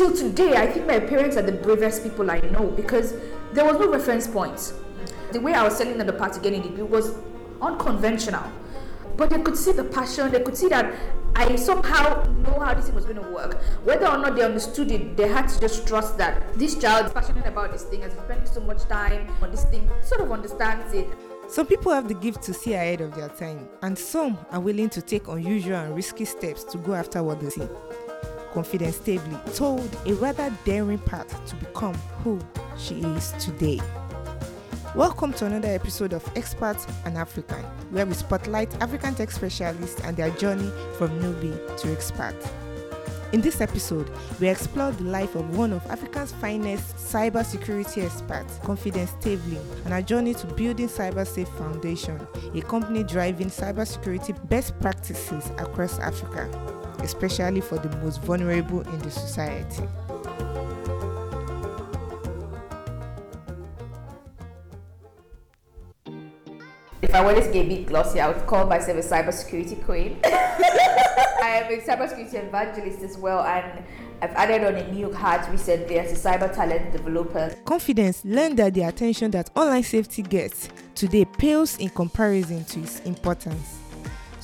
till today, I think my parents are the bravest people I know because there was no reference point. The way I was selling them the part to get in degree was unconventional. But they could see the passion, they could see that I somehow know how this thing was going to work. Whether or not they understood it, they had to just trust that this child is passionate about this thing, has spending so much time on this thing, sort of understands it. Some people have the gift to see ahead of their time, and some are willing to take unusual and risky steps to go after what they see. Confidence Staveley told a rather daring path to become who she is today. Welcome to another episode of Experts and African, where we spotlight African tech specialists and their journey from newbie to expert. In this episode, we explore the life of one of Africa's finest cybersecurity experts, Confidence Staveley, and our journey to building CyberSafe Foundation, a company driving cybersecurity best practices across Africa, especially for the most vulnerable in the society. If I wanted to get a bit glossy, I would call myself a cybersecurity queen. I am a cybersecurity evangelist as well, and I've added on a new hat recently as a cyber talent developer. Confidence learned that the attention that online safety gets today pales in comparison to its importance.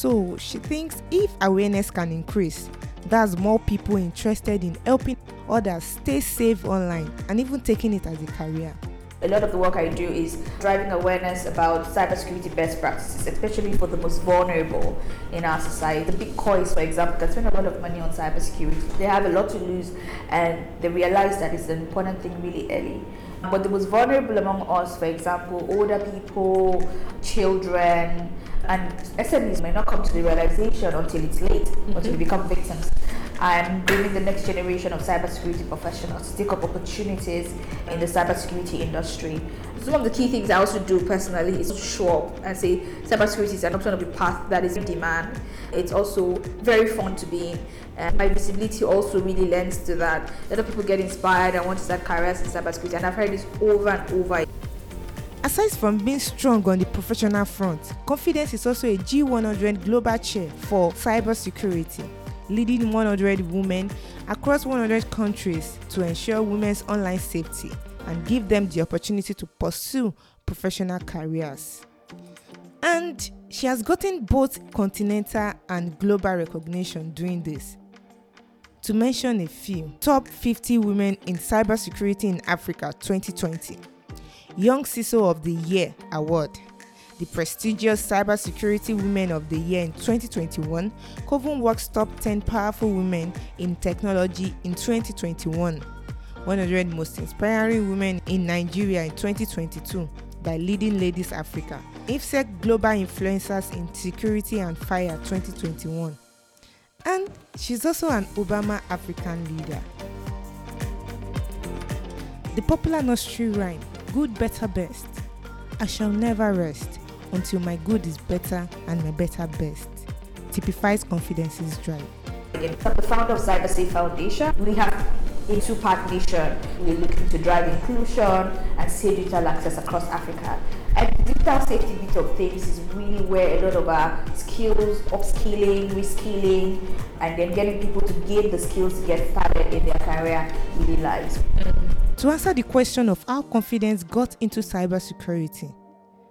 So she thinks if awareness can increase, that's more people interested in helping others stay safe online and even taking it as a career. A lot of the work I do is driving awareness about cybersecurity best practices, especially for the most vulnerable in our society. The big coys, for example, can spend a lot of money on cybersecurity. They have a lot to lose and they realize that it's an important thing really early. But the most vulnerable among us, for example, older people, children, and SMEs may not come to the realization until it's late, mm-hmm. until they become victims. I'm bringing the next generation of cybersecurity professionals to take up opportunities in the cybersecurity industry. Some of the key things I also do personally is to show up and say cybersecurity is an option of a path that is in demand. It's also very fun to be in. And my visibility also really lends to that. A lot of people get inspired and want to start careers in cybersecurity, and I've heard this over and over. Aside from being strong on the professional front, Confidence is also a G100 Global Chair for cybersecurity leading 100 women across 100 countries to ensure women's online safety and give them the opportunity to pursue professional careers. And she has gotten both continental and global recognition doing this. To mention a few, top 50 women in cybersecurity in Africa 2020, Young CISO of the Year award the prestigious Cybersecurity Women of the Year in 2021, Coven Works Top 10 Powerful Women in Technology in 2021, 100 Most Inspiring Women in Nigeria in 2022 by Leading Ladies Africa, IFSEC Global Influencers in Security and Fire 2021. And she's also an Obama African leader. The popular nursery rhyme, Good, Better, Best. I shall never rest until my good is better and my better best typifies confidence's drive. I'm the founder of CyberSafe Foundation. We have a two-part mission. We're looking to drive inclusion and safe digital access across Africa. And digital safety bit of things is really where a lot of our skills, upskilling, reskilling, and then getting people to gain the skills to get started in their career really lies. Mm. To answer the question of how confidence got into cybersecurity,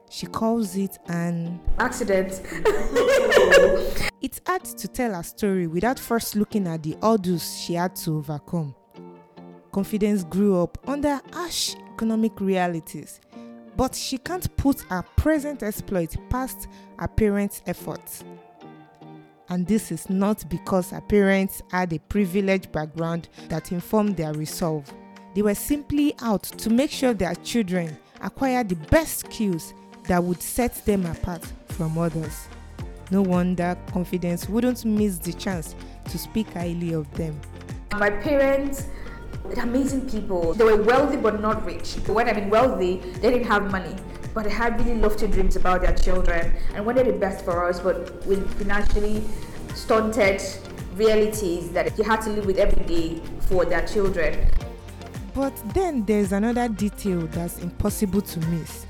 she calls it an accident. it's hard to tell a story without first looking at the hurdles she had to overcome. Confidence grew up under harsh economic realities, but she can't put her present exploit past her parents' efforts. And this is not because her parents had a privileged background that informed their resolve. They were simply out to make sure their children acquired the best skills that would set them apart from others. No wonder confidence wouldn't miss the chance to speak highly of them. My parents, amazing people. They were wealthy but not rich. When I mean wealthy, they didn't have money, but they had really lofty dreams about their children and wanted the best for us, but with financially stunted realities that you had to live with every day for their children. But then there's another detail that's impossible to miss.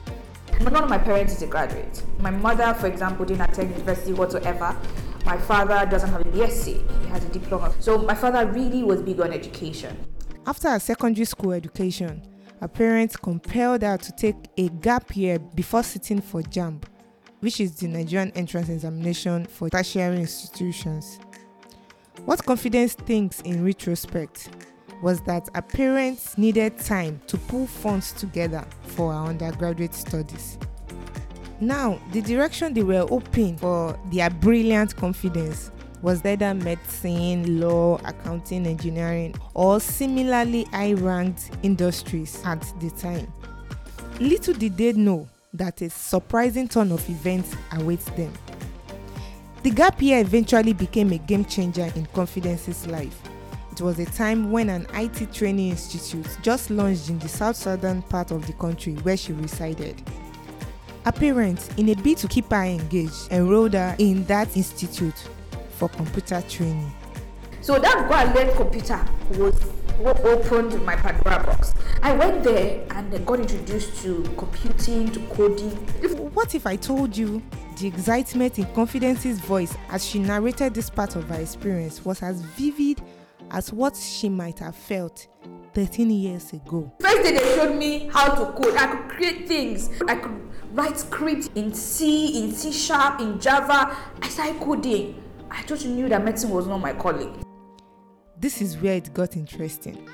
None of my parents is a graduate. My mother, for example, didn't attend university whatsoever. My father doesn't have a BSc, he has a diploma. So my father really was big on education. After her secondary school education, her parents compelled her to take a gap year before sitting for JAMB, which is the Nigerian entrance examination for tertiary institutions. What Confidence thinks in retrospect was that her parents needed time to pull funds together for her undergraduate studies. Now, the direction they were hoping for their brilliant confidence was either medicine, law, accounting, engineering, or similarly high ranked industries at the time. Little did they know that a surprising turn of events awaits them. The gap year eventually became a game changer in Confidence's life. It was a time when an IT training institute just launched in the south southern part of the country where she resided. Her parents, in a bid to keep her engaged, enrolled her in that institute for computer training. So that go and learn computer was what opened my Pandora box. I went there and got introduced to computing, to coding. What if I told you the excitement in Confidence's voice as she narrated this part of her experience was as vivid as what she might have felt 13 years ago? First day they showed me how to code. I could create things. I could write scripts in C, in C sharp, in Java. I started coding. I just knew that medicine was not my calling. This is where it got interesting.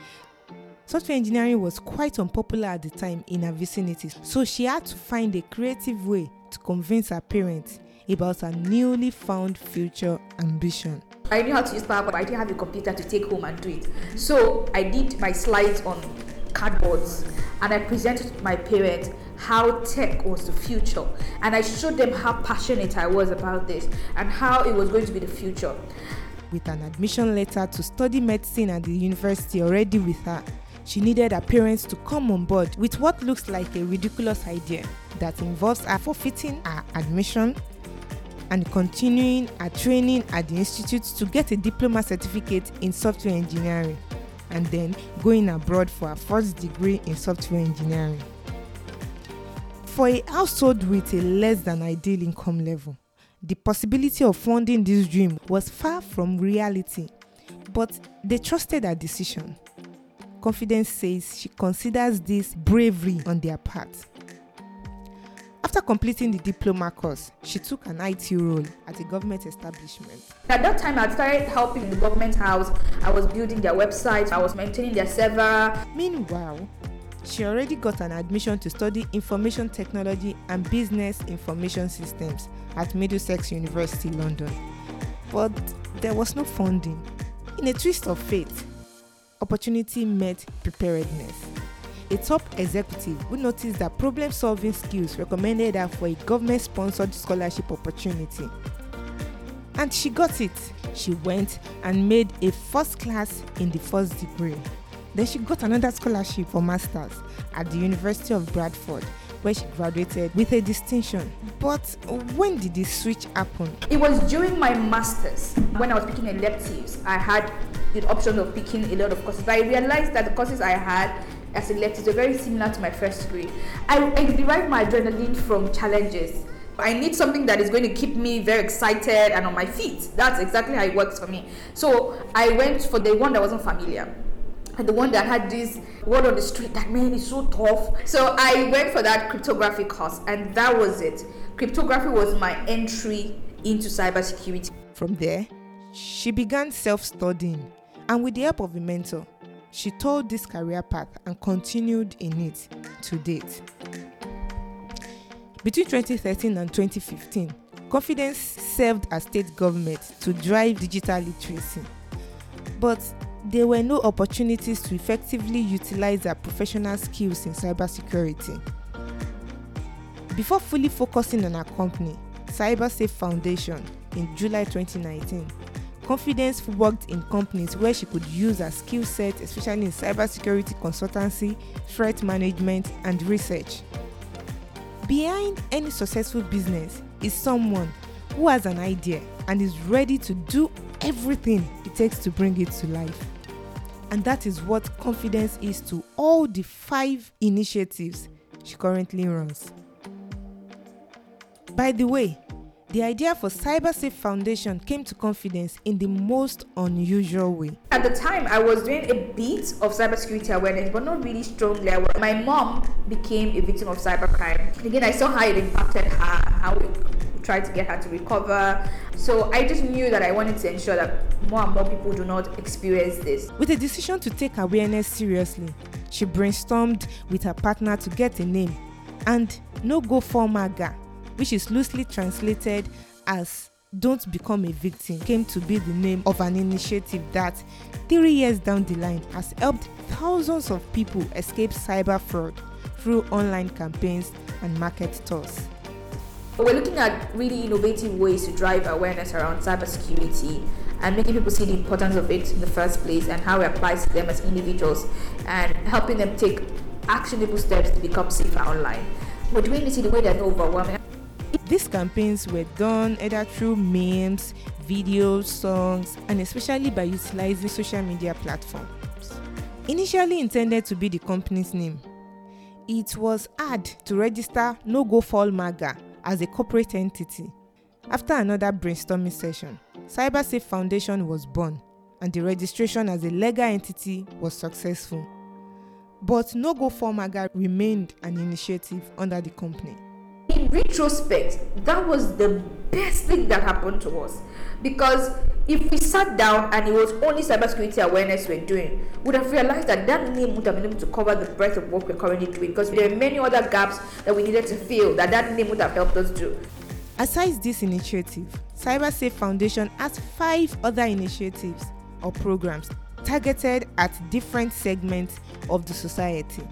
Software engineering was quite unpopular at the time in her vicinity, so she had to find a creative way to convince her parents about her newly found future ambition. I knew how to use PowerPoint, but I didn't have a computer to take home and do it. So I did my slides on cardboards and I presented to my parents how tech was the future and I showed them how passionate I was about this and how it was going to be the future. With an admission letter to study medicine at the university already with her, she needed her parents to come on board with what looks like a ridiculous idea that involves her forfeiting her admission and continuing her training at the institute to get a diploma certificate in software engineering and then going abroad for her first degree in software engineering. For a household with a less than ideal income level, the possibility of funding this dream was far from reality, but they trusted her decision. Confidence says she considers this bravery on their part. After completing the diploma course, she took an IT role at a government establishment. At that time, I started helping the government house. I was building their website, I was maintaining their server. Meanwhile, she already got an admission to study information technology and business information systems at Middlesex University, London. But there was no funding. In a twist of fate, opportunity met preparedness. A top executive who noticed that problem solving skills recommended her for a government sponsored scholarship opportunity. And she got it. She went and made a first class in the first degree. Then she got another scholarship for masters at the University of Bradford where she graduated with a distinction. But when did this switch happen? It was during my masters when I was picking electives. I had the option of picking a lot of courses, but I realized that the courses I had as electives were very similar to my first degree. I, I derived my adrenaline from challenges. I need something that is going to keep me very excited and on my feet. That's exactly how it works for me. So I went for the one that wasn't familiar and the one that had this word on the street that man is so tough. So I went for that cryptography course, and that was it. Cryptography was my entry into cybersecurity. From there, she began self studying, and with the help of a mentor, she told this career path and continued in it to date. Between 2013 and 2015, Confidence served as state government to drive digital literacy. But there were no opportunities to effectively utilize her professional skills in cybersecurity. Before fully focusing on her company, CyberSafe Foundation, in July 2019, Confidence worked in companies where she could use her skill set, especially in cybersecurity consultancy, threat management, and research. Behind any successful business is someone who has an idea and is ready to do everything it takes to bring it to life. And that is what confidence is to all the five initiatives she currently runs. By the way, The idea for CyberSafe Foundation came to confidence in the most unusual way. At the time, I was doing a bit of cybersecurity awareness, but not really strongly. My mom became a victim of cybercrime. Again, I saw how it impacted her, how it tried to get her to recover. So I just knew that I wanted to ensure that more and more people do not experience this. With a decision to take awareness seriously, she brainstormed with her partner to get a name and No Go For Maga, which is loosely translated as Don't Become a Victim, came to be the name of an initiative that, three years down the line, has helped thousands of people escape cyber fraud through online campaigns and market tours. We're looking at really innovative ways to drive awareness around cybersecurity and making people see the importance of it in the first place and how it applies to them as individuals and helping them take actionable steps to become safer online. But We're doing this in a way that's overwhelming. These campaigns were done either through memes, videos, songs, and especially by utilizing social media platforms. Initially intended to be the company's name, it was hard to register No Go For Maga as a corporate entity. After another brainstorming session, CyberSafe Foundation was born and the registration as a legal entity was successful. But No Go For Maga remained an initiative under the company. In retrospect, that was the best thing that happened to us because if we sat down and it was only cybersecurity awareness we're doing, we would have realized that that name would have been able to cover the breadth of what we're currently doing because there are many other gaps that we needed to fill that that name would have helped us do. Aside this initiative, CyberSafe Foundation has five other initiatives or programs targeted at different segments of the society.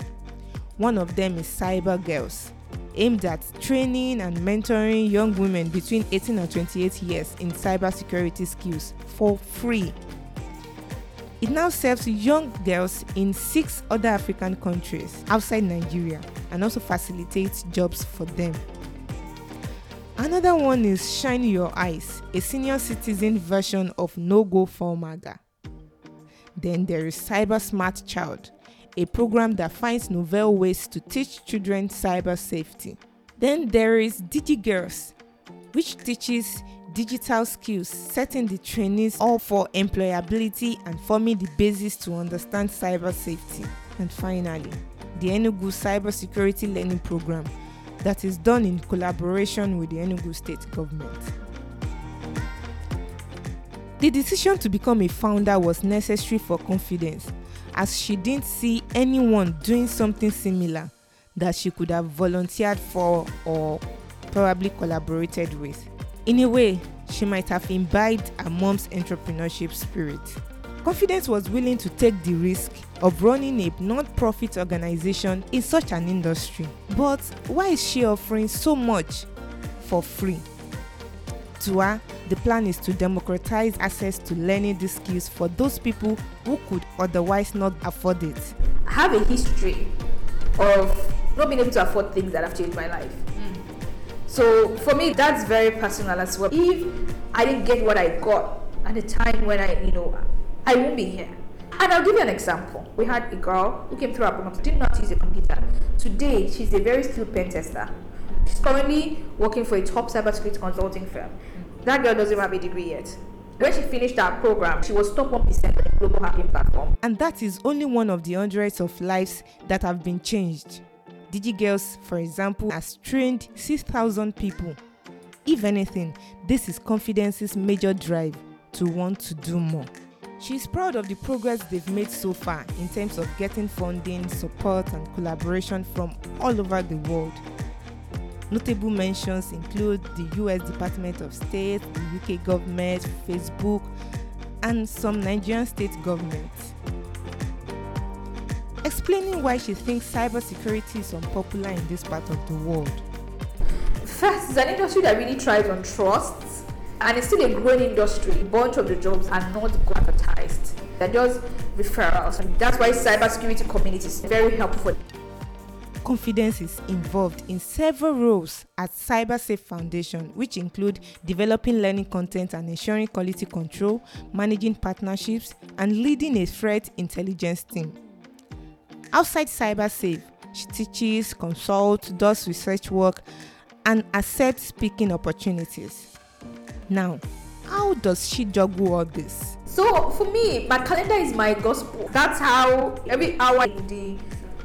One of them is Cyber Girls, aimed at training and mentoring young women between 18 and 28 years in cybersecurity skills for free. It now serves young girls in six other African countries outside Nigeria and also facilitates jobs for them. Another one is Shine Your Eyes, a senior citizen version of No Go For Maga. Then there is Cyber Smart Child, a program that finds novel ways to teach children cyber safety. Then there is DigiGirls, which teaches digital skills, setting the trainees up for employability and forming the basis to understand cyber safety. And finally, the Enugu Cybersecurity Learning Program that is done in collaboration with the Enugu State Government. The decision to become a founder was necessary for confidence, as she didn't see anyone doing something similar that she could have volunteered for or probably collaborated with. In a way, she might have imbibed her mom's entrepreneurship spirit. Confidence was willing to take the risk of running a non-profit organization in such an industry. But why is she offering so much for free? To the plan is to democratize access to learning these skills for those people who could otherwise not afford it. I have a history of not being able to afford things that have changed my life. Mm. So for me, that's very personal as well. If I didn't get what I got at the time when I, you know, I won't be here. And I'll give you an example. We had a girl who came through our program, did not use a computer. Today, she's a very skilled pen tester. She's currently working for a top cybersecurity consulting firm. That girl doesn't have a degree yet. When she finished that program, she was top 1% on the global hacking platform. And that is only one of the hundreds of lives that have been changed. DigiGirls, for example, has trained 6,000 people. If anything, this is Confidence's major drive to want to do more. She is proud of the progress they've made so far in terms of getting funding, support, and collaboration from all over the world. Notable mentions include the US Department of State, the UK government, Facebook, and some Nigerian state governments. Explaining why she thinks cybersecurity is unpopular in this part of the world. First, it's an industry that really thrives on trust, and it's still a growing industry. A bunch of the jobs are not advertised; they're just referrals, and that's why cybersecurity community is very helpful. Confidence is involved in several roles at CyberSafe Foundation, which include developing learning content and ensuring quality control, managing partnerships, and leading a threat intelligence team. Outside CyberSafe, she teaches, consults, does research work, and accepts speaking opportunities. Now, how does she juggle all this? So for me, my calendar is my gospel. That's how every hour in the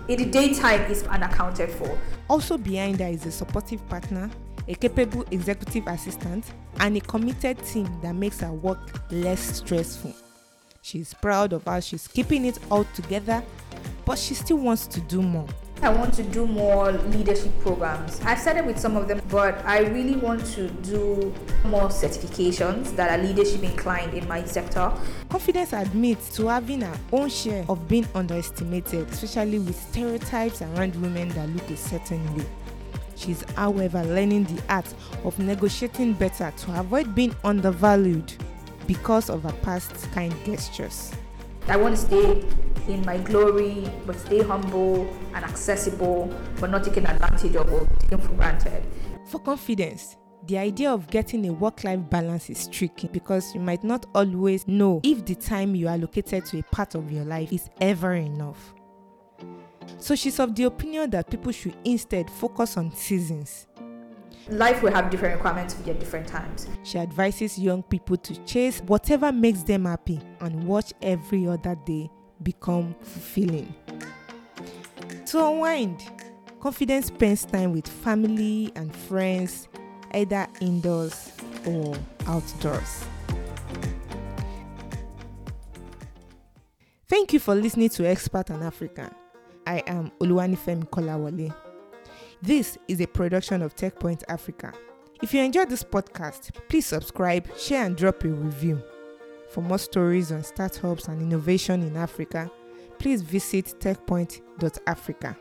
in the daytime is unaccounted for. Also behind her is a supportive partner, a capable executive assistant, and a committed team that makes her work less stressful. She's proud of how she's keeping it all together, but she still wants to do more. I want to do more leadership programs. I've started with some of them, but I really want to do more certifications that are leadership inclined in my sector. Confidence admits to having her own share of being underestimated, especially with stereotypes around women that look a certain way. She's, however, learning the art of negotiating better to avoid being undervalued because of her past kind gestures. I want to stay in my glory, but stay humble and accessible, but not taken advantage of or taken for granted. For confidence, the idea of getting a work life balance is tricky because you might not always know if the time you are allocated to a part of your life is ever enough. So she's of the opinion that people should instead focus on seasons. Life will have different requirements at different times. She advises young people to chase whatever makes them happy and watch every other day become fulfilling. To unwind, confidence spends time with family and friends, either indoors or outdoors. Thank you for listening to Expert on African. I am Oluwanifemi Kolawole. This is a production of TechPoint Africa. If you enjoyed this podcast, please subscribe, share, and drop a review. For more stories on startups and innovation in Africa, please visit techpoint.africa.